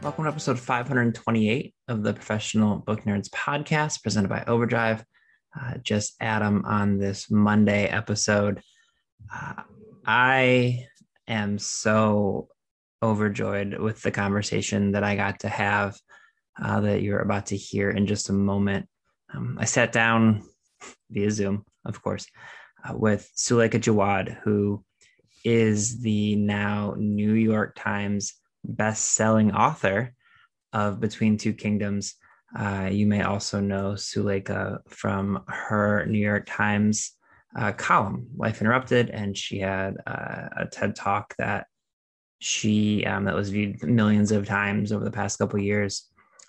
Welcome to episode 528 of the Professional Book Nerds podcast presented by Overdrive. Uh, just Adam on this Monday episode. Uh, I am so overjoyed with the conversation that I got to have uh, that you're about to hear in just a moment. Um, I sat down via Zoom, of course, uh, with Suleika Jaouad, who is the now New York Times best-selling author of Between Two Kingdoms. Uh, you may also know Suleika from her New York Times uh, column, Life Interrupted, and she had uh, a TED Talk that she um, that was viewed millions of times over the past couple years.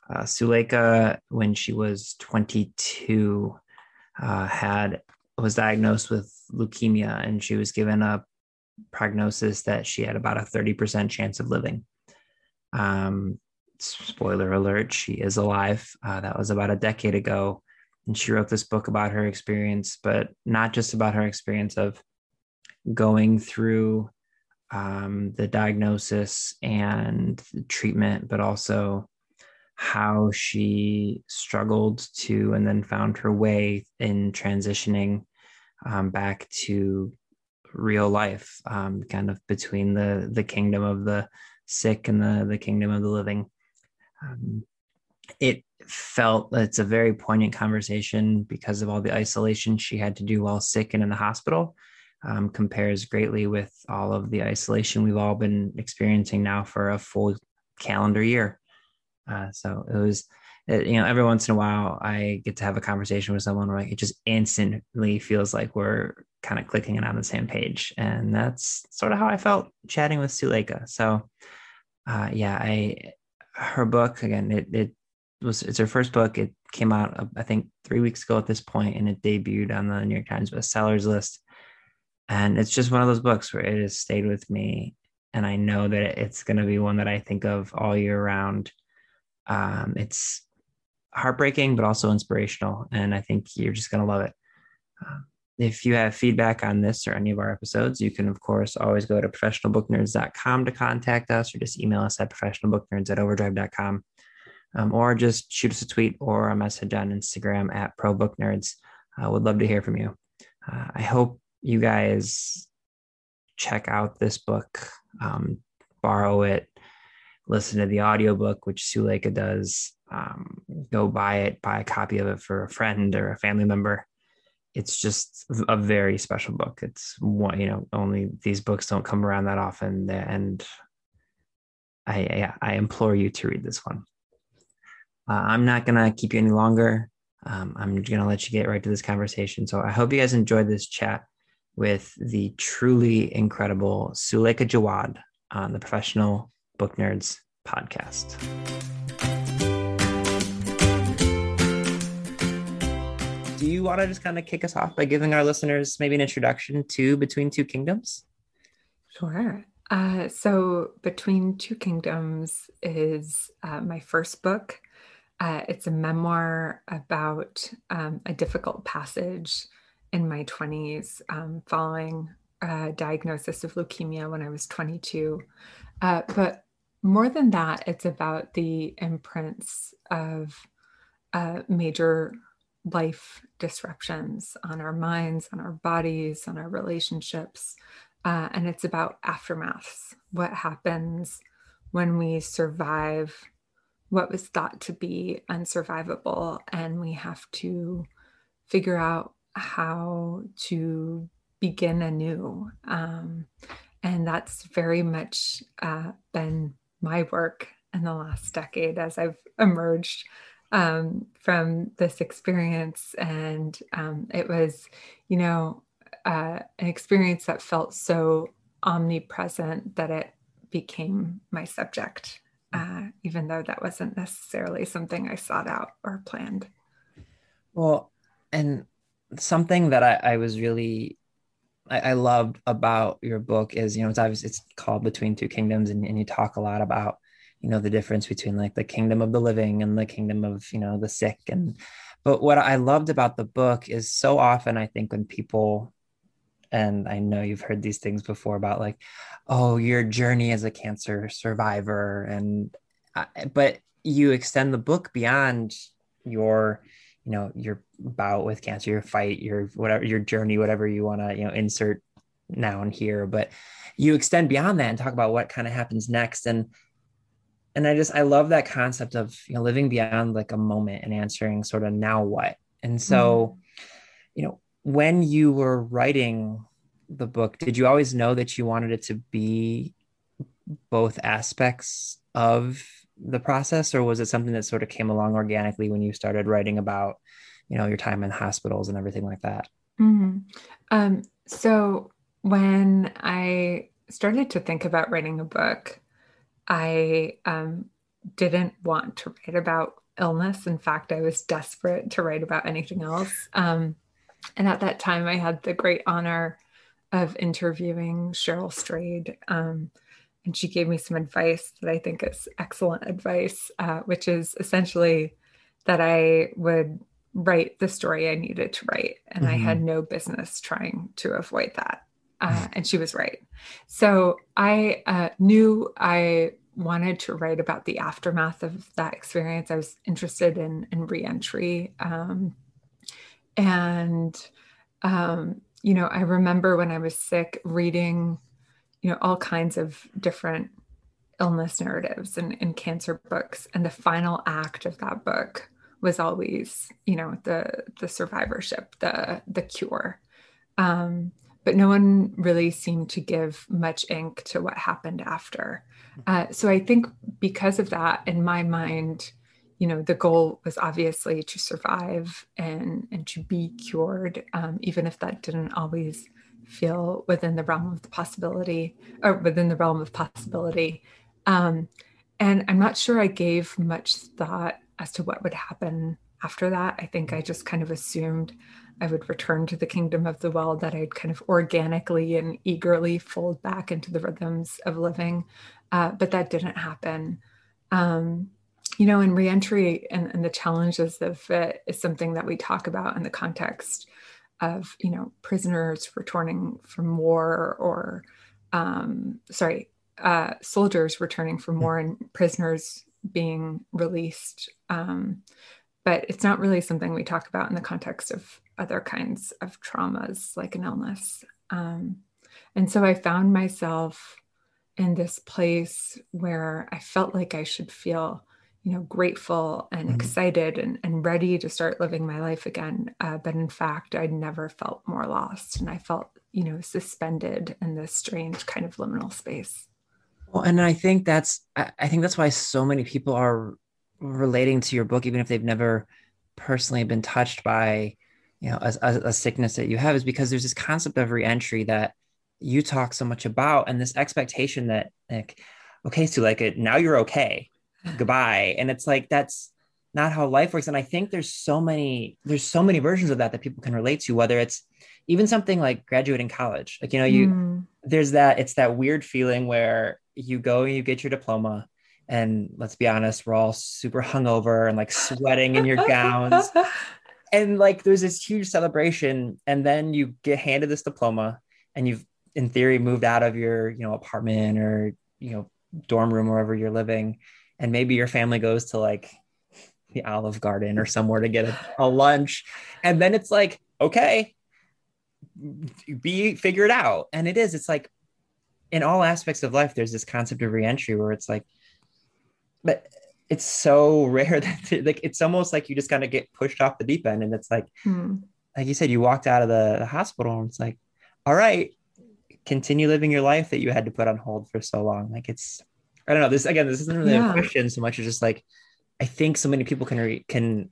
Uh, Suleika, when she was 22, uh, had was diagnosed with leukemia, and she was given a prognosis that she had about a 30% chance of living. Um, spoiler alert, she is alive. Uh, that was about a decade ago. And she wrote this book about her experience, but not just about her experience of going through um, the diagnosis and treatment, but also how she struggled to and then found her way in transitioning um, back to real life, um, kind of between the the kingdom of the sick in the the kingdom of the living. Um, it felt it's a very poignant conversation because of all the isolation she had to do while sick and in the hospital. Um, compares greatly with all of the isolation we've all been experiencing now for a full calendar year. Uh, so it was, it, you know, every once in a while I get to have a conversation with someone where like, it just instantly feels like we're kind of clicking and on the same page, and that's sort of how I felt chatting with Suleika. So uh, yeah, I her book again. It it was it's her first book. It came out uh, I think three weeks ago at this point, and it debuted on the New York Times bestsellers list. And it's just one of those books where it has stayed with me, and I know that it's going to be one that I think of all year round. Um, it's heartbreaking, but also inspirational, and I think you're just going to love it. Um, if you have feedback on this or any of our episodes, you can, of course, always go to professionalbooknerds.com to contact us or just email us at professionalbooknerds at overdrive.com um, or just shoot us a tweet or a message on Instagram at probooknerds. I uh, would love to hear from you. Uh, I hope you guys check out this book, um, borrow it, listen to the audiobook, which Suleika does. Um, go buy it, buy a copy of it for a friend or a family member it's just a very special book. It's one, you know, only these books don't come around that often, and I I, I implore you to read this one. Uh, I'm not gonna keep you any longer. Um, I'm gonna let you get right to this conversation. So I hope you guys enjoyed this chat with the truly incredible Suleika Jaouad on the Professional Book Nerds podcast. Do you want to just kind of kick us off by giving our listeners maybe an introduction to Between Two Kingdoms? Sure. Uh, so, Between Two Kingdoms is uh, my first book. Uh, it's a memoir about um, a difficult passage in my 20s um, following a diagnosis of leukemia when I was 22. Uh, but more than that, it's about the imprints of uh, major life disruptions on our minds, on our bodies, on our relationships. Uh, and it's about aftermaths what happens when we survive what was thought to be unsurvivable, and we have to figure out how to begin anew. Um, and that's very much uh, been my work in the last decade as I've emerged um, from this experience. And um, it was, you know, uh, an experience that felt so omnipresent that it became my subject, uh, even though that wasn't necessarily something I sought out or planned. Well, and something that I, I was really I, loved about your book is you know it's obviously it's called Between Two Kingdoms, and, and you talk a lot about you know the difference between like the kingdom of the living and the kingdom of you know the sick and but what i loved about the book is so often i think when people and i know you've heard these things before about like oh your journey as a cancer survivor and uh, but you extend the book beyond your you know your bout with cancer your fight your whatever your journey whatever you want to you know insert noun here but you extend beyond that and talk about what kind of happens next. And and i just i love that concept of you know living beyond like a moment and answering sort of now what and so mm-hmm. you know when you were writing the book did you always know that you wanted it to be both aspects of the process or was it something that sort of came along organically when you started writing about you know your time in hospitals and everything like that mm-hmm. um, so when i started to think about writing a book i um, didn't want to write about illness in fact i was desperate to write about anything else um, and at that time i had the great honor of interviewing cheryl strayed um, and she gave me some advice that I think is excellent advice, uh, which is essentially that I would write the story I needed to write, and mm-hmm. I had mm-hmm. no business trying to avoid that. Uh, and she was right. So I uh, knew I wanted to write about the aftermath of that experience. I was interested in in reentry, um, and um, you know, I remember when I was sick reading you know all kinds of different illness narratives and, and cancer books and the final act of that book was always you know the the survivorship the the cure um, but no one really seemed to give much ink to what happened after uh, so i think because of that in my mind you know the goal was obviously to survive and and to be cured um, even if that didn't always feel within the realm of the possibility or within the realm of possibility. Um, and I'm not sure I gave much thought as to what would happen after that. I think I just kind of assumed I would return to the kingdom of the well, that I'd kind of organically and eagerly fold back into the rhythms of living. Uh, but that didn't happen. Um, you know, and reentry and, and the challenges of it is something that we talk about in the context of you know prisoners returning from war or um, sorry uh, soldiers returning from hmm. war and prisoners being released um, but it's not really something we talk about in the context of other kinds of traumas like an illness um, and so i found myself in this place where i felt like i should feel you know grateful and mm-hmm. excited and, and ready to start living my life again uh, but in fact i never felt more lost and i felt you know suspended in this strange kind of liminal space well and i think that's i think that's why so many people are relating to your book even if they've never personally been touched by you know a, a, a sickness that you have is because there's this concept of reentry that you talk so much about and this expectation that like okay so like it now you're okay. Goodbye. And it's like that's not how life works. And i think there's so many there's so many versions of that that people can relate to whether it's even something like graduating college. Like you know you mm. there's that it's that weird feeling where you go and you get your diploma and let's be honest we're all super hungover and like sweating in your gowns. And like there's this huge celebration and then you get handed this diploma and you've in theory moved out of your you know apartment or you know dorm room wherever you're living and maybe your family goes to like the Olive Garden or somewhere to get a, a lunch, and then it's like, okay, be figured out. And it is. It's like in all aspects of life, there's this concept of reentry where it's like, but it's so rare that like it's almost like you just kind of get pushed off the deep end, and it's like, hmm. like you said, you walked out of the, the hospital, and it's like, all right, continue living your life that you had to put on hold for so long. Like it's I don't know. This again, this isn't really yeah. a question so much as just like I think so many people can re- can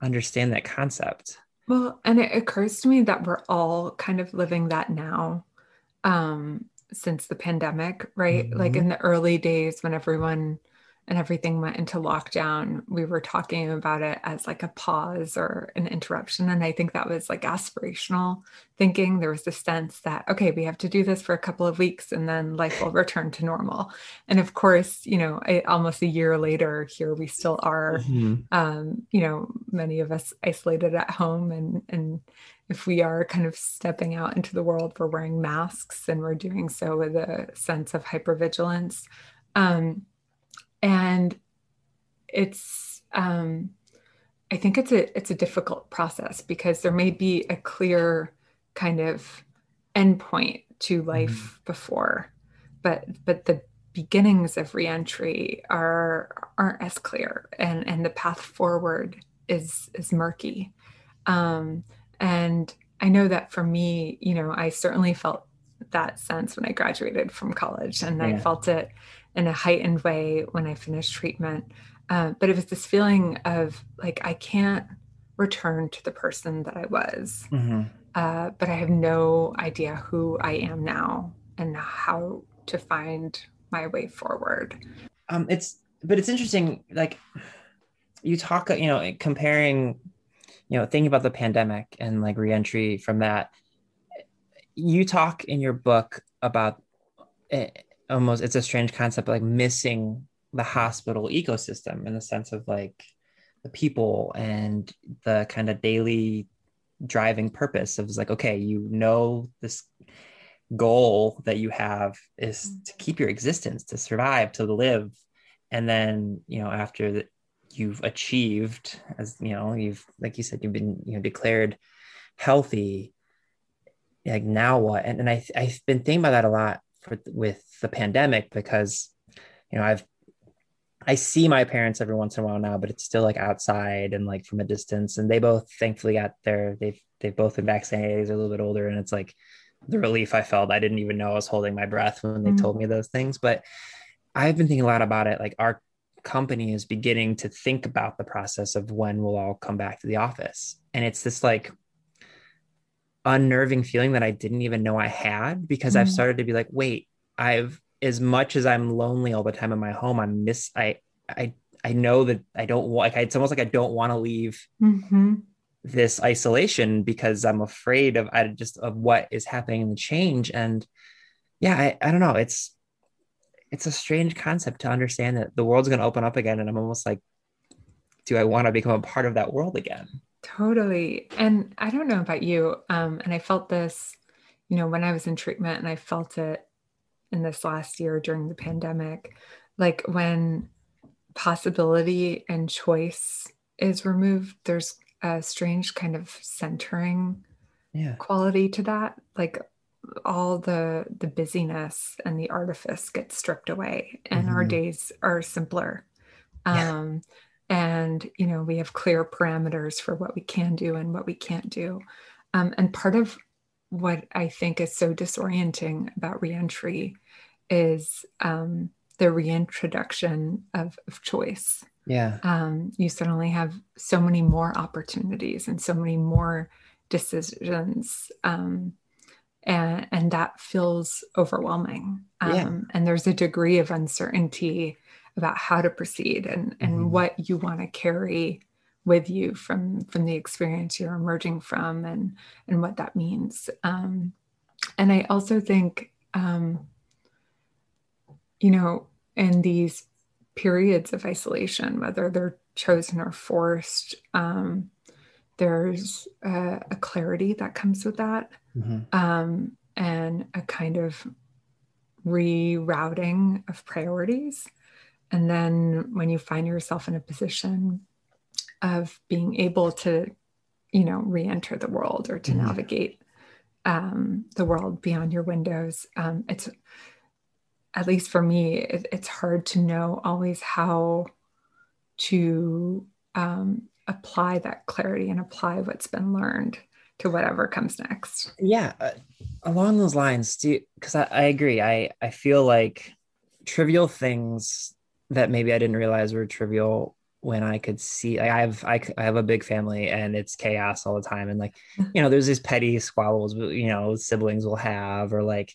understand that concept. Well, and it occurs to me that we're all kind of living that now um since the pandemic, right? Mm-hmm. Like in the early days when everyone and everything went into lockdown, we were talking about it as like a pause or an interruption. And I think that was like aspirational thinking. There was the sense that, okay, we have to do this for a couple of weeks and then life will return to normal. And of course, you know, I, almost a year later, here we still are, mm-hmm. um, you know, many of us isolated at home. And, and if we are kind of stepping out into the world, we're wearing masks and we're doing so with a sense of hypervigilance. Um, and it's um, I think it's a it's a difficult process because there may be a clear kind of endpoint to mm-hmm. life mm-hmm. before, but but the beginnings of reentry are aren't as clear, and and the path forward is is murky. Um, and I know that for me, you know, I certainly felt that sense when I graduated from college, and yeah. I felt it in a heightened way when I finished treatment. Uh, but it was this feeling of like I can't return to the person that I was, mm-hmm. uh, but I have no idea who I am now and how to find my way forward. Um, it's but it's interesting, like you talk, you know, comparing, you know, thinking about the pandemic and like reentry from that. You talk in your book about it, eh, almost it's a strange concept like missing the hospital ecosystem in the sense of like the people and the kind of daily driving purpose of like okay you know this goal that you have is to mm-hmm. keep your existence to survive to live. And then you know after that you've achieved as you know you've like you said you've been you know declared healthy like now what? And, and I, i've been thinking about that a lot for with the pandemic because you know i've I see my parents every once in a while now, but it's still like outside and like from a distance. And they both thankfully got their They've they've both been vaccinated. They're a little bit older, and it's like the relief I felt. I didn't even know I was holding my breath when they mm-hmm. told me those things. But I've been thinking a lot about it. Like our company is beginning to think about the process of when we'll all come back to the office, and it's this like unnerving feeling that I didn't even know I had because mm-hmm. I've started to be like, wait, I've as much as I'm lonely all the time in my home, I miss I I I know that I don't like it's almost like I don't want to leave mm-hmm. this isolation because I'm afraid of I just of what is happening in the change. And yeah, I, I don't know. It's it's a strange concept to understand that the world's gonna open up again. And I'm almost like, do I want to become a part of that world again? Totally. And I don't know about you. Um, and I felt this, you know, when I was in treatment and I felt it in this last year during the pandemic like when possibility and choice is removed there's a strange kind of centering yeah. quality to that like all the the busyness and the artifice gets stripped away and mm-hmm. our days are simpler um and you know we have clear parameters for what we can do and what we can't do um, and part of what I think is so disorienting about reentry is um, the reintroduction of, of choice. Yeah. Um, you suddenly have so many more opportunities and so many more decisions. Um, and, and that feels overwhelming. Um, yeah. And there's a degree of uncertainty about how to proceed and, and mm-hmm. what you want to carry with you from from the experience you're emerging from and and what that means um, and i also think um, you know in these periods of isolation whether they're chosen or forced um, there's a, a, clarity that comes with that mm-hmm. um, and a kind of rerouting of priorities and then when you find yourself in a position of being able to, you know, re-enter the world or to mm-hmm. navigate um, the world beyond your windows. Um, it's at least for me, it, it's hard to know always how to um, apply that clarity and apply what's been learned to whatever comes next. Yeah, uh, along those lines, do because I, I agree. I I feel like trivial things that maybe I didn't realize were trivial when I could see like I have I, I have a big family and it's chaos all the time. And like you know there's these petty squabbles you know siblings will have or like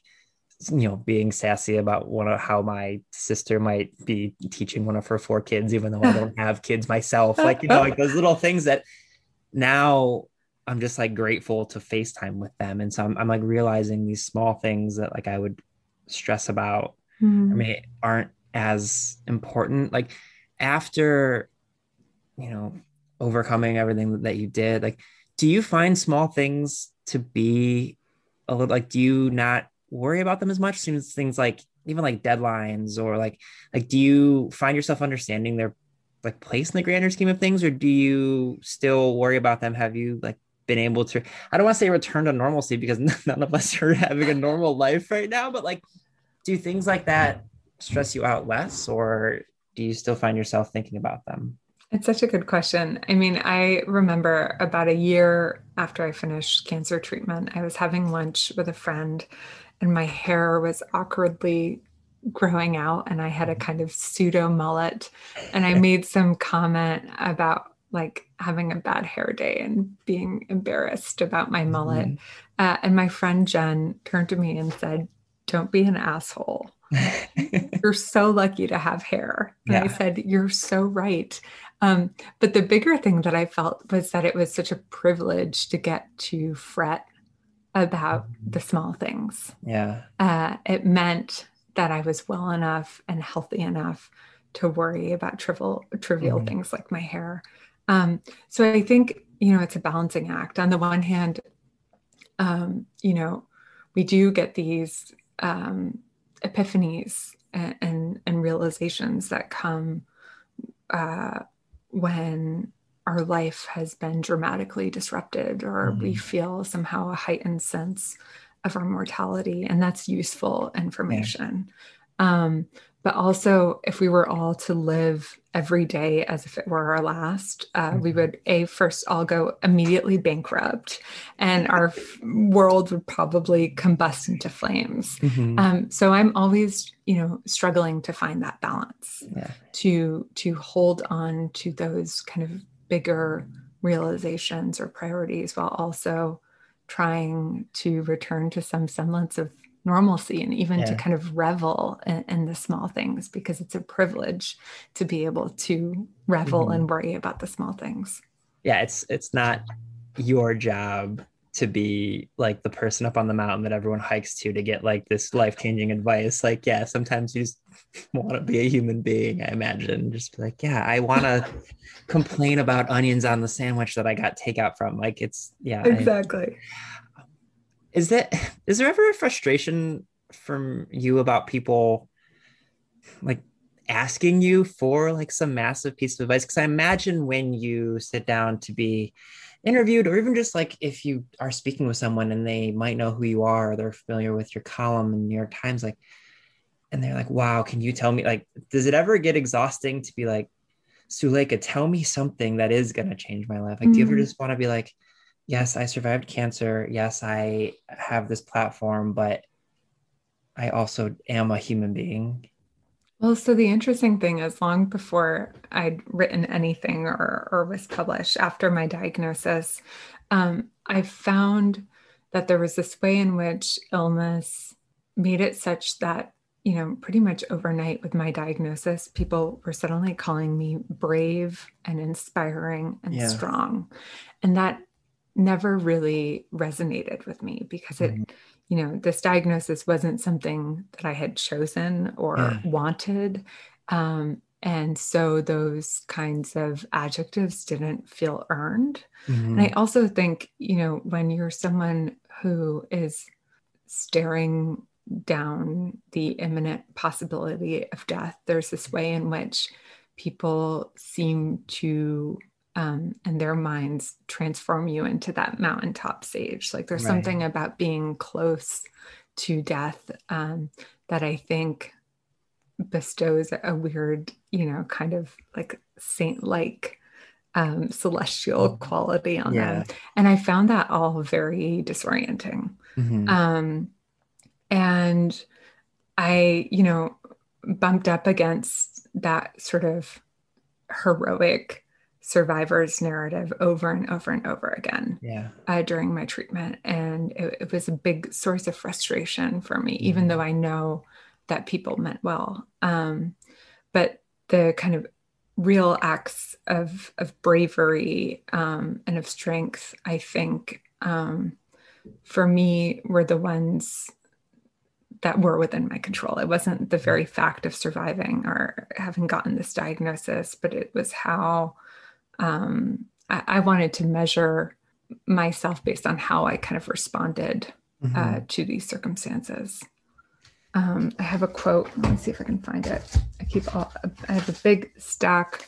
you know being sassy about one of how my sister might be teaching one of her four kids even though I don't have kids myself. Like you know like those little things that now I'm just like grateful to FaceTime with them. And so I'm, I'm like realizing these small things that like I would stress about mm. I mean aren't as important. Like after you know overcoming everything that you did like do you find small things to be a little like do you not worry about them as much? Seems things like even like deadlines or like like do you find yourself understanding their like place in the grander scheme of things or do you still worry about them? Have you like been able to i don't want to say return to normalcy because none of us are having a normal life right now but like do things like that stress you out less or do you still find yourself thinking about them it's such a good question. I mean, I remember about a year after I finished cancer treatment, I was having lunch with a friend and my hair was awkwardly growing out and I had a kind of pseudo mullet. And I made some comment about like having a bad hair day and being embarrassed about my mullet. Mm-hmm. Uh, and my friend Jen turned to me and said, Don't be an asshole. You're so lucky to have hair. And yeah. I said, You're so right. Um, but the bigger thing that I felt was that it was such a privilege to get to fret about the small things. Yeah. Uh, it meant that I was well enough and healthy enough to worry about trivial trivial mm-hmm. things like my hair. Um, so I think you know it's a balancing act. On the one hand, um, you know, we do get these um, epiphanies and, and, and realizations that come uh, when our life has been dramatically disrupted or mm-hmm. we feel somehow a heightened sense of our mortality and that's useful information yeah. um, but also if we were all to live every day as if it were our last uh, mm-hmm. we would a first all go immediately bankrupt and our world would probably combust into flames mm-hmm. um, so i'm always you know struggling to find that balance yeah. to to hold on to those kind of bigger realizations or priorities while also trying to return to some semblance of normalcy and even yeah. to kind of revel in, in, the small things because it's a privilege to be able to revel mm-hmm. and worry about the small things. Yeah it's it's not your job to be like the person up on the mountain that everyone hikes to to get like this life-changing advice. Like yeah sometimes you just want to be a human being i imagine. Just be like yeah i want to complain about onions on the sandwich that i got takeout from. Like it's yeah exactly. I, is that is there ever a frustration from you about people like asking you for like some massive piece of advice because i imagine when you sit down to be interviewed or even just like if you are speaking with someone and they might know who you are or they're familiar with your column in new york times like and they're like wow can you tell me like does it ever get exhausting to be like Suleika, tell me something that is going to change my life like mm-hmm. do you ever mm-hmm. just want to be like yes i survived cancer yes i have this platform but i also am a human being well, so the interesting thing is, long before I'd written anything or, or was published after my diagnosis, um, I found that there was this way in which illness made it such that, you know, pretty much overnight with my diagnosis, people were suddenly calling me brave and inspiring and yeah. strong. And that never really resonated with me because it, mm-hmm you know, this diagnosis wasn't something that I had chosen or yeah. wanted. Um, and so those kinds of adjectives didn't feel earned. Mm-hmm. And I also think, you know, when you're someone who is staring down the imminent possibility of death, there's this way in which people seem to um, and their minds transform you into that mountaintop sage. Like there's right. something about being close to death um, that I think bestows a weird, you know, kind of like saint like um, celestial mm-hmm. quality on yeah. them. And I found that all very disorienting. Mm-hmm. Um, and I, you know, bumped up against that sort of heroic survivor's narrative over and over and over again yeah. uh, during my treatment. And it, it, was a big source of frustration for me, mm-hmm. even though I know that people meant well. Um, but the kind of real acts of, of bravery um, and of strength, I think, um, for me, were the ones that were within my control. It wasn't the very fact of surviving or having gotten this diagnosis, but it was how um, I, I, wanted to measure myself based on how I kind of responded uh, mm-hmm. uh, to these circumstances. um, I have a quote. Let me see if I can find it. I keep all, I have a big stack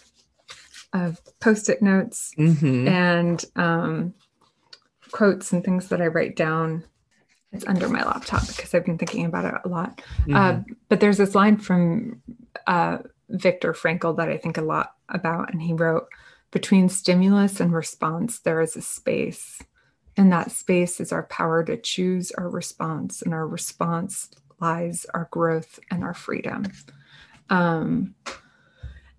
of post-it notes Mm-hmm. and um, quotes and things that I write down. It's under my laptop because I've been thinking about it a lot. Mm-hmm. Uh, but there's this line from uh, Viktor Frankl that I think a lot about, and he wrote, "Between stimulus and response, there is a space, and that space is our power to choose our response, and our response lies our growth and our freedom." Um,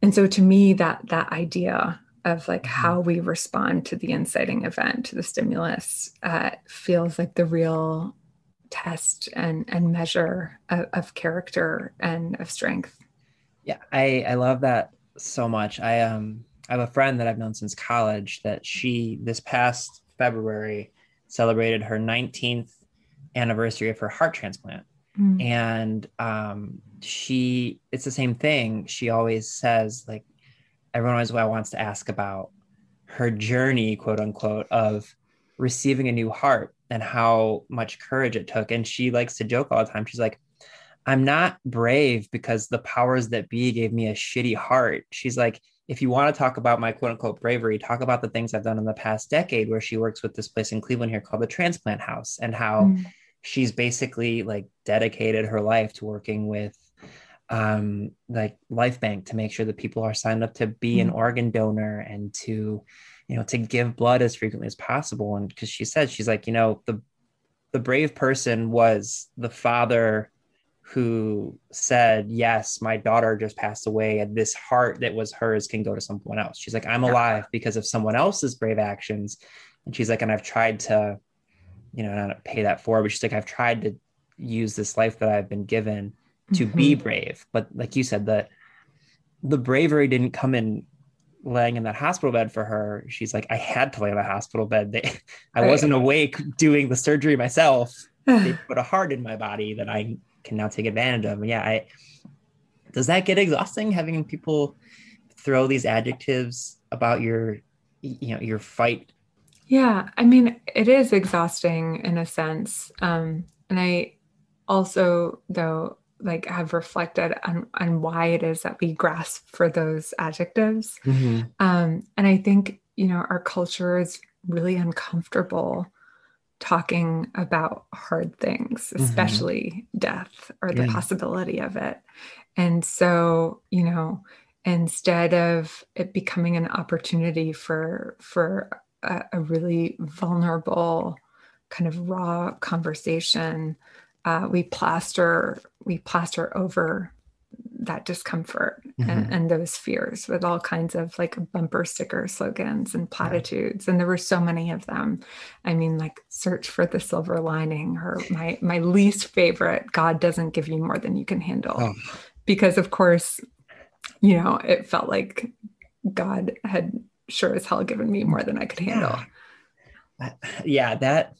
and so, to me, that that idea of like how we respond to the inciting event, to the stimulus, uh, feels like the real test and and measure of, of character and of strength. Yeah, I I love that so much. I um I have a friend that I've known since college that she this past February celebrated her 19th anniversary of her heart transplant. Mm. And um she it's the same thing. She always says like everyone always wants to ask about her journey, quote unquote, of receiving a new heart and how much courage it took. And she likes to joke all the time. She's like, I'm not brave because the powers that be gave me a shitty heart. She's like, if you want to talk about my quote unquote bravery, talk about the things I've done in the past decade where she works with this place in Cleveland here called the Transplant House and how Mm. she's basically like dedicated her life to working with um like Lifebanc to make sure that people are signed up to be an Mm. organ donor and to you know to give blood as frequently as possible and because she said she's like you know the the brave person was the father who said yes my daughter just passed away and this heart that was hers can go to someone else. She's like i'm alive because of someone else's brave actions. And she's like and i've tried to you know not pay that forward but she's like i've tried to use this life that i've been given to be Mhm. brave. But like you said that the bravery didn't come in laying in that hospital bed for her. She's like i had to lay in a hospital bed. They, i Right. wasn't awake doing the surgery myself. They put a heart in my body that i can now take advantage of and yeah i does that get exhausting having people throw these adjectives about your you know your fight Yeah, I mean, it is exhausting in a sense. Um, and I also, though, like have reflected on, on why it is that we grasp for those adjectives. Um, and I think, you know, our culture is really uncomfortable talking about hard things, Mhm. especially death or the Yeah. possibility of it. And so, you know, instead of it becoming an opportunity for for a, a really vulnerable kind of raw conversation, uh, we plaster we plaster over that discomfort Mhm. and, and those fears with all kinds of like bumper sticker slogans and platitudes and there were so many of them i mean like search for the silver lining or my my least favorite god doesn't give you more than you can handle Oh. because of course you know it felt like god had sure as hell given me more than i could handle yeah. yeah that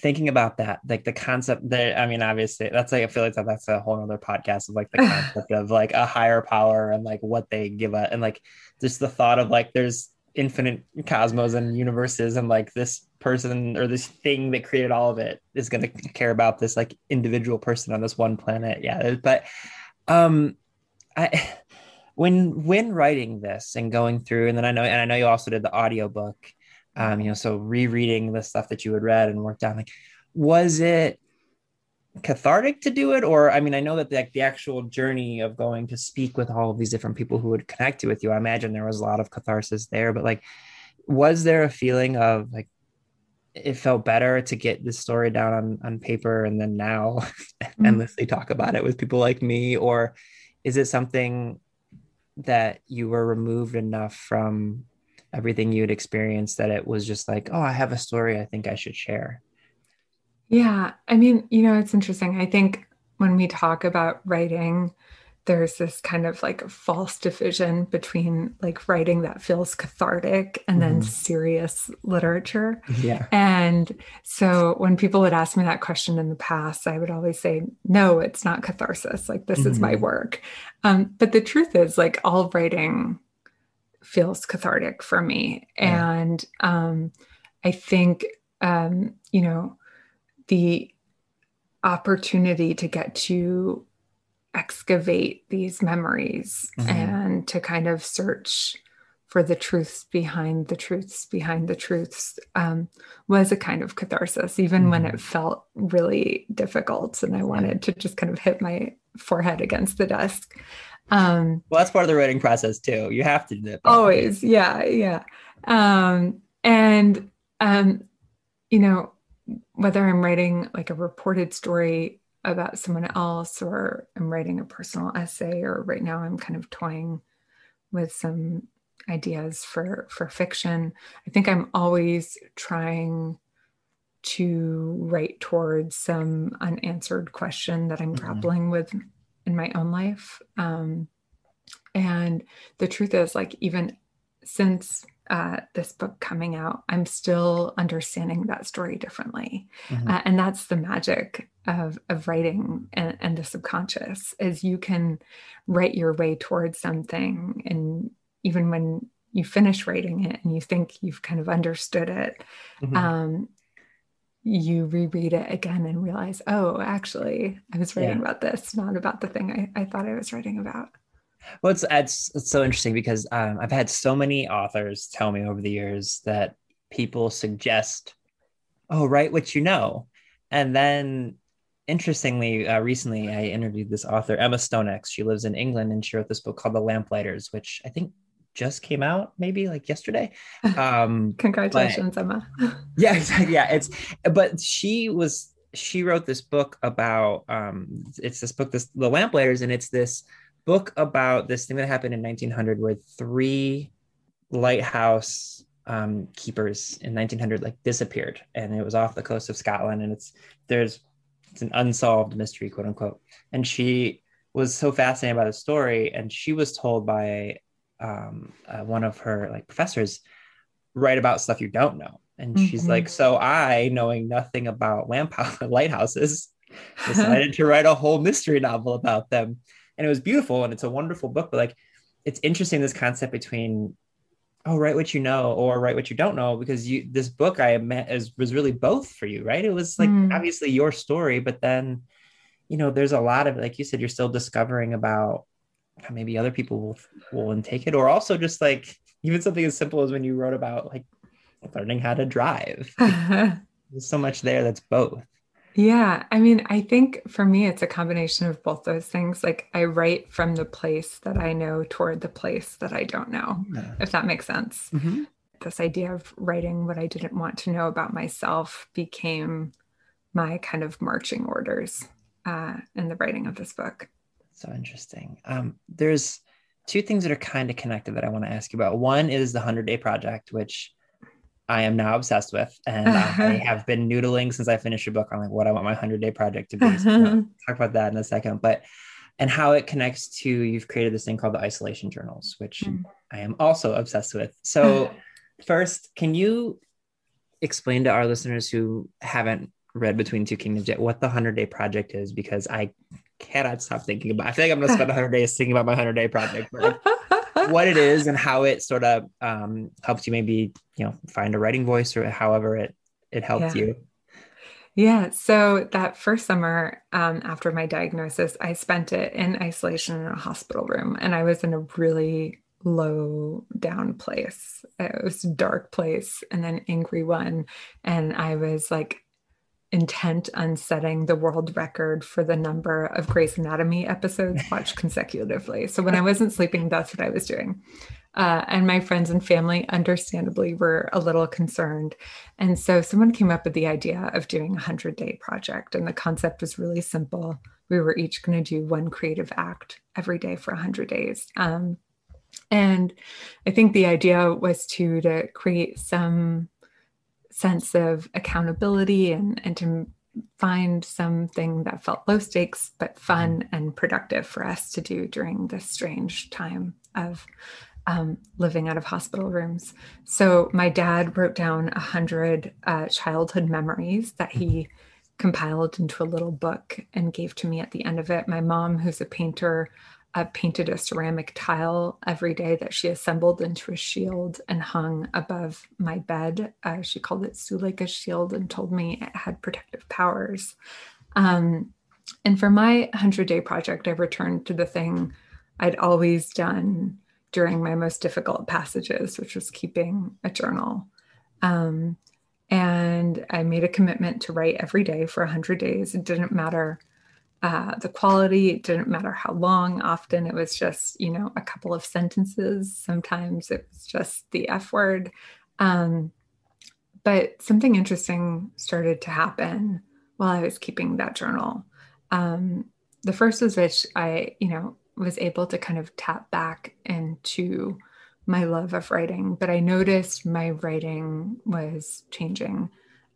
thinking about that like the concept that i mean obviously that's like i feel like that, that's a whole other podcast of like the concept of like a higher power and like what they give us and like just the thought of like there's infinite cosmos and universes and like this person or this thing that created all of it is going to care about this like individual person on this one planet. Yeah but um i when when writing this and going through and then i know and i know you also did the audiobook um you know so rereading the stuff that you had read and worked on like was it cathartic to do it or i mean i know that the, the actual journey of going to speak with all of these different people who would connect with you i imagine there was a lot of catharsis there but like was there a feeling of like it felt better to get this story down on, on paper and then now Mm. endlessly talk about it with people like me or is it something that you were removed enough from everything you'd experienced that it was just like oh i have a story i think i should share Yeah, I mean, you know, it's interesting. I think when we talk about writing, there's this kind of like false division between like writing that feels cathartic and then Mhm. serious literature. yeah And so when people would ask me that question in the past, I would always say, no, it's not catharsis. Like, this is my Mhm. work. Um, but the truth is, like, all writing feels cathartic for me. Yeah. And um, I think, um, you know, the opportunity to get to excavate these memories mm-hmm. and to kind of search for the truths behind the truths behind the truths um, was a kind of catharsis, even mm-hmm. when it felt really difficult and I wanted to just kind of hit my forehead against the desk. Um, well, that's part of the writing process too. You have to do that. Always, yeah, yeah. Um, and um, you know, whether I'm writing like a reported story about someone else or I'm writing a personal essay or right now I'm kind of toying with some ideas for for fiction. I think I'm always trying to write towards some unanswered question that I'm mm-hmm. grappling with in my own life. Um, and the truth is, like, even since uh, this book coming out, I'm still understanding that story differently. Mm-hmm. Uh, and that's the magic of, of writing and, and, the subconscious is you can write your way towards something. And even when you finish writing it and you think you've kind of understood it, mm-hmm. um, you reread it again and realize, oh, actually, I was writing yeah. about this, not about the thing I, I thought I was writing about. Well, it's, it's, it's so interesting because um, I've had so many authors tell me over the years that people suggest, oh, write what you know. And then interestingly, uh, recently I interviewed this author, Emma Stonex. She lives in England and she wrote this book called The Lamplighters, which I think just came out maybe like yesterday. Um, Congratulations, but, Emma. yeah, exactly. Yeah, it's, but she was, she wrote this book about, um, it's this book, this, The Lamplighters, and it's this, book about this thing that happened in 1900 where three lighthouse um, keepers in 1900 like disappeared and it was off the coast of Scotland and it's there's it's an unsolved mystery quote unquote and she was so fascinated by the story and she was told by um, uh, one of her like professors write about stuff you don't know and mm-hmm. she's like so I knowing nothing about lamp lighthouses decided to write a whole mystery novel about them and it was beautiful and it's a wonderful book but like it's interesting this concept between oh write what you know or write what you don't know because you this book i met is was really both for you right it was like mm. obviously your story but then you know there's a lot of like you said you're still discovering about maybe other people will will intake it or also just like even something as simple as when you wrote about like learning how to drive there's so much there that's both yeah. I mean, I think for me, it's a combination of both those things. Like I write from the place that I know toward the place that I don't know, yeah. if that makes sense. Mm-hmm. This idea of writing what I didn't want to know about myself became my kind of marching orders uh, in the writing of this book. So interesting. Um, there's two things that are kind of connected that I want to ask you about. One is the 100 Day Project, which I am now obsessed with, and I have been noodling since I finished your book on like what I want my hundred day project to be. So talk about that in a second, but and how it connects to you've created this thing called the isolation journals, which mm. I am also obsessed with. So first, can you explain to our listeners who haven't read Between Two Kingdoms yet what the hundred day project is? Because I cannot stop thinking about. I feel like I'm going to spend hundred days thinking about my hundred day project. But what it is and how it sort of um, helps you maybe you know find a writing voice or however it it helped yeah. you yeah so that first summer um, after my diagnosis i spent it in isolation in a hospital room and i was in a really low down place it was a dark place and an angry one and i was like intent on setting the world record for the number of Grey's Anatomy episodes watched consecutively. So when I wasn't sleeping, that's what I was doing. Uh, and my friends and family, understandably, were a little concerned. And so someone came up with the idea of doing a 100 day project. And the concept was really simple. We were each going to do one creative act every day for 100 days. Um, and I think the idea was to, to create some sense of accountability and, and to find something that felt low stakes but fun mm-hmm. and productive for us to do during this strange time of um, living out of hospital rooms. So my dad wrote down a hundred uh, childhood memories that he compiled into a little book and gave to me at the end of it. My mom, who's a painter, uh, painted a ceramic tile every day that she assembled into a shield and hung above my bed. Uh, she called it Suleika's shield and told me it had protective powers. Um, and for my 100 day project, I returned to the thing I'd always done during my most difficult passages, which was keeping a journal. Um, and I made a commitment to write every day for 100 days. It didn't matter uh, the quality, it didn't matter how long. Often it was just, you know, a couple of sentences. Sometimes it was just the F word. Um, but something interesting started to happen while I was keeping that journal. Um, the first was which I, you know, was able to kind of tap back into my love of writing, but I noticed my writing was changing.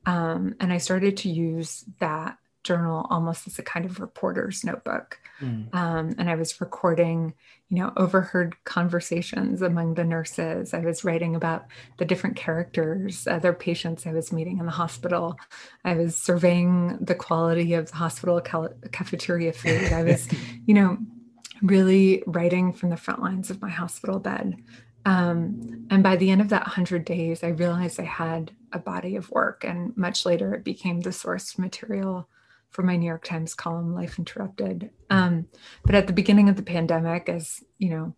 Um, and I started to use that journal almost as a kind of reporter's notebook. Mm. Um, and I was recording, you know, overheard conversations among the nurses. I was writing about the different characters, other patients I was meeting in the hospital. I was surveying the quality of the hospital cafeteria food. I was, you know, really writing from the front lines of my hospital bed. Um, and by the end of that 100 days, I realized I had a body of work. And much later, it became the source material for my New York Times column, Life Interrupted. Um, but at the beginning of the pandemic, as you know,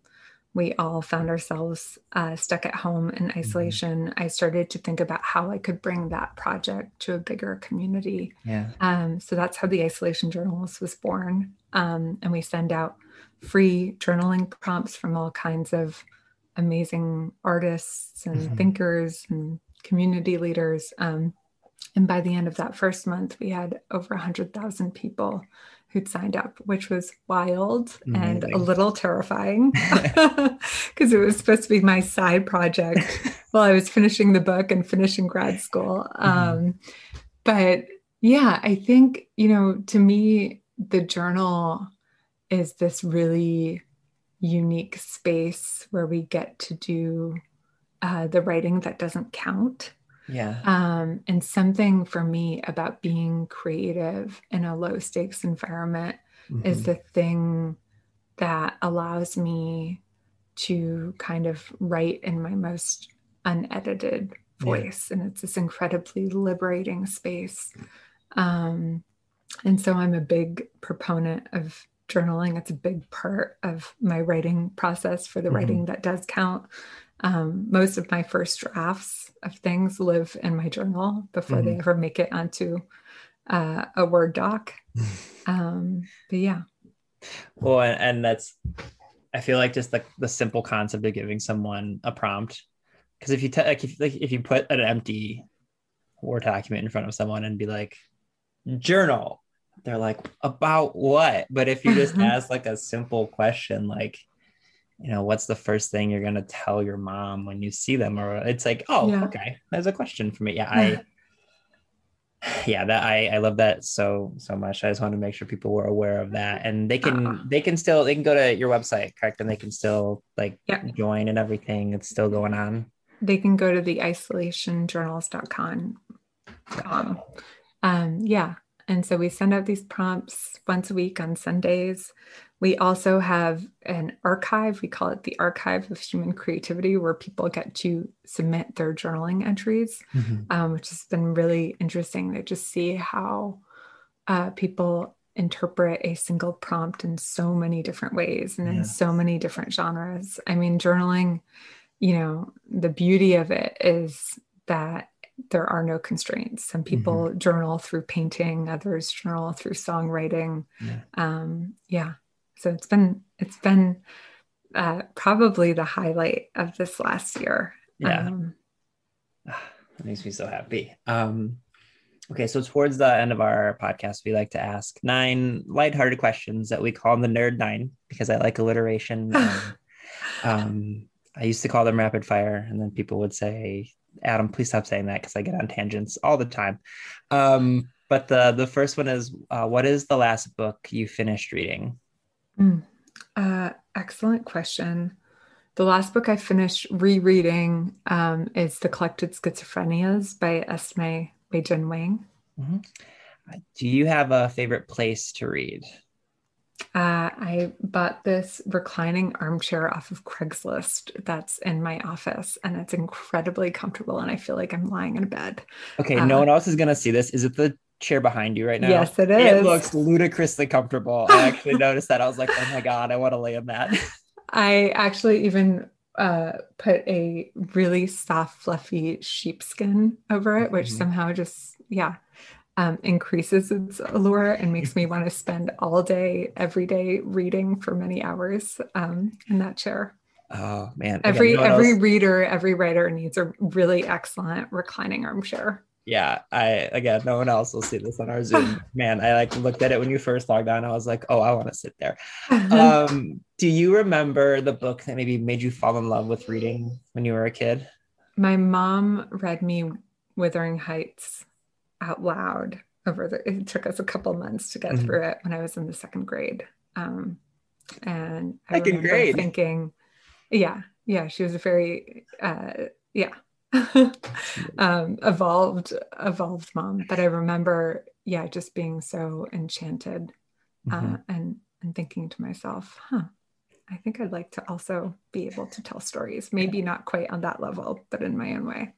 we all found ourselves uh, stuck at home in mm-hmm. isolation, I started to think about how I could bring that project to a bigger community. Yeah. Um, so that's how the Isolation Journals was born. Um, and we send out free journaling prompts from all kinds of amazing artists and mm-hmm. thinkers and community leaders. Um, and by the end of that first month, we had over 100,000 people who'd signed up, which was wild Amazing. and a little terrifying because it was supposed to be my side project while I was finishing the book and finishing grad school. Mm-hmm. Um, but yeah, I think, you know, to me, the journal is this really unique space where we get to do uh, the writing that doesn't count. Yeah. Um, and something for me about being creative in a low stakes environment mm-hmm. is the thing that allows me to kind of write in my most unedited voice. Yeah. And it's this incredibly liberating space. Um, and so I'm a big proponent of journaling. It's a big part of my writing process for the mm-hmm. writing that does count. Um, most of my first drafts of things live in my journal before mm-hmm. they ever make it onto uh, a Word doc. um, but yeah. Well, and, and that's, I feel like just the, the simple concept of giving someone a prompt. Because if you te- like if like if you put an empty Word document in front of someone and be like, journal, they're like, about what? But if you just ask like a simple question, like, you know what's the first thing you're going to tell your mom when you see them? Or it's like oh yeah. okay there's a question for me. Yeah i yeah. That i i love that so so much. I just want to make sure people were aware of that. And they can uh, they can still they can go to your website correct? And they can still like yeah. join and everything. It's still going on? They can go to the isolationjournals.com um, um yeah. And so we send out these prompts once a week on sundays we also have an archive, we call it the Archive of Human Creativity, where people get to submit their journaling entries, mm-hmm. um, which has been really interesting to just see how uh, people interpret a single prompt in so many different ways and in so many different genres. I mean, journaling, you know, the beauty of it is that there are no constraints. Some people mm-hmm. journal through painting, others journal through songwriting. Yeah. Um, yeah. So it's been it's been uh, probably the highlight of this last year. Yeah, um, that makes me so happy. Um, okay, so towards the end of our podcast, we like to ask nine lighthearted questions that we call the Nerd Nine because I like alliteration. um, I used to call them rapid fire, and then people would say, "Adam, please stop saying that," because I get on tangents all the time. Um, but the the first one is, uh, what is the last book you finished reading? Mm. Uh, excellent question. The last book I finished rereading um, is The Collected Schizophrenias by Esme Weijun Wang. Mm-hmm. Do you have a favorite place to read? Uh, I bought this reclining armchair off of Craigslist that's in my office, and it's incredibly comfortable. And I feel like I'm lying in a bed. Okay, uh, no one else is gonna see this. Is it the chair behind you right now? Yes, it is. It looks ludicrously comfortable. I actually noticed that. I was like, oh my God, I want to lay in that. I actually even uh, put a really soft, fluffy sheepskin over it, which mm-hmm. somehow just, yeah, um, increases its allure and makes me want to spend all day, every day reading for many hours um, in that chair. Oh man! Every Again, every else... reader, every writer needs a really excellent reclining armchair yeah, I again, no one else will see this on our Zoom. Man, I like looked at it when you first logged on. I was like, oh, I want to sit there. um, do you remember the book that maybe made you fall in love with reading when you were a kid? My mom read me Wuthering Heights out loud over the. It took us a couple months to get mm-hmm. through it when I was in the second grade. Um, and I second grade, thinking, yeah, yeah, she was a very, uh, yeah um, evolved evolved mom but i remember yeah just being so enchanted uh, mm-hmm. and and thinking to myself huh i think i'd like to also be able to tell stories maybe not quite on that level but in my own way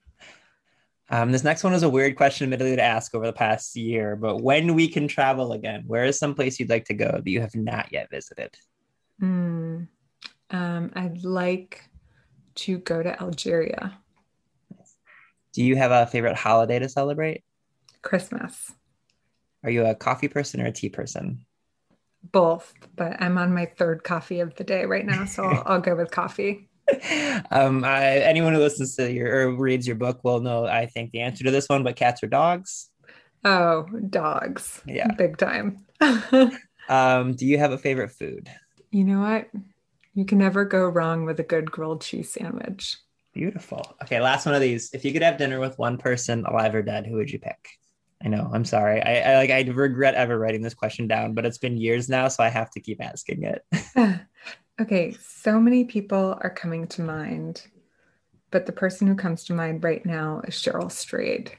um, this next one is a weird question, admittedly, to ask over the past year. But when we can travel again, where is some place you'd like to go that you have not yet visited? Mm, um, I'd like to go to Algeria. Do you have a favorite holiday to celebrate? Christmas. Are you a coffee person or a tea person? Both, but I'm on my third coffee of the day right now, so I'll, I'll go with coffee. Um, I, anyone who listens to your or reads your book will know, I think, the answer to this one. But cats or dogs? Oh, dogs. Yeah, big time. um, do you have a favorite food? You know what? You can never go wrong with a good grilled cheese sandwich. Beautiful. Okay, last one of these. If you could have dinner with one person, alive or dead, who would you pick? I know. I'm sorry. I, I like. I regret ever writing this question down, but it's been years now, so I have to keep asking it. okay, so many people are coming to mind, but the person who comes to mind right now is Cheryl Strayed.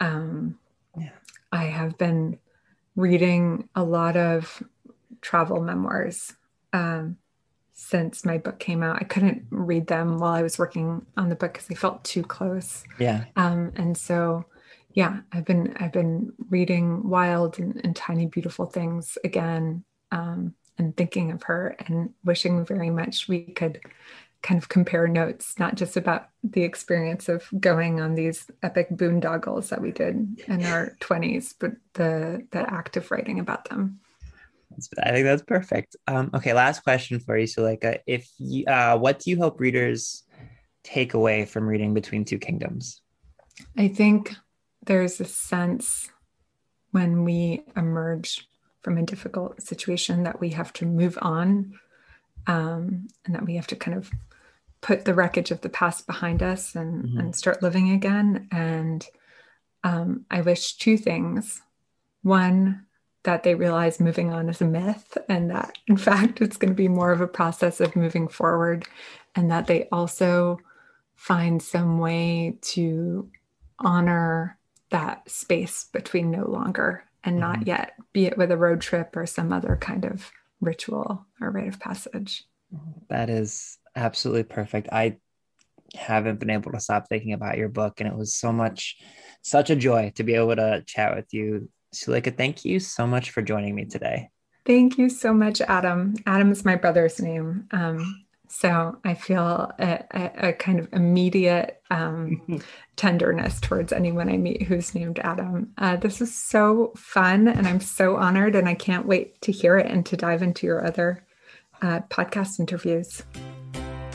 Um, yeah. I have been reading a lot of travel memoirs. Um, since my book came out. I couldn't read them while I was working on the book because they felt too close. Yeah. Um, and so, yeah, I've been I've been reading Wild and, and Tiny Beautiful Things again, um, and thinking of her and wishing very much we could kind of compare notes, not just about the experience of going on these epic boondoggles that we did in our 20s, but the the act of writing about them. I think that's perfect. Um, okay, last question for you, Suleika. If you, uh, what do you hope readers take away from reading Between Two Kingdoms? I think there's a sense when we emerge from a difficult situation that we have to move on, um, and that we have to kind of put the wreckage of the past behind us and, mm-hmm. and start living again. And um, I wish two things. One, that they realize moving on is a myth and that in fact it's going to be more of a process of moving forward and that they also find some way to honor that space between no longer and not mm-hmm. yet be it with a road trip or some other kind of ritual or rite of passage that is absolutely perfect i haven't been able to stop thinking about your book and it was so much such a joy to be able to chat with you Suleika, thank you so much for joining me today. Thank you so much, Adam. Adam is my brother's name. Um, so I feel a, a, a kind of immediate um, tenderness towards anyone I meet who's named Adam. Uh, this is so fun, and I'm so honored, and I can't wait to hear it and to dive into your other uh, podcast interviews.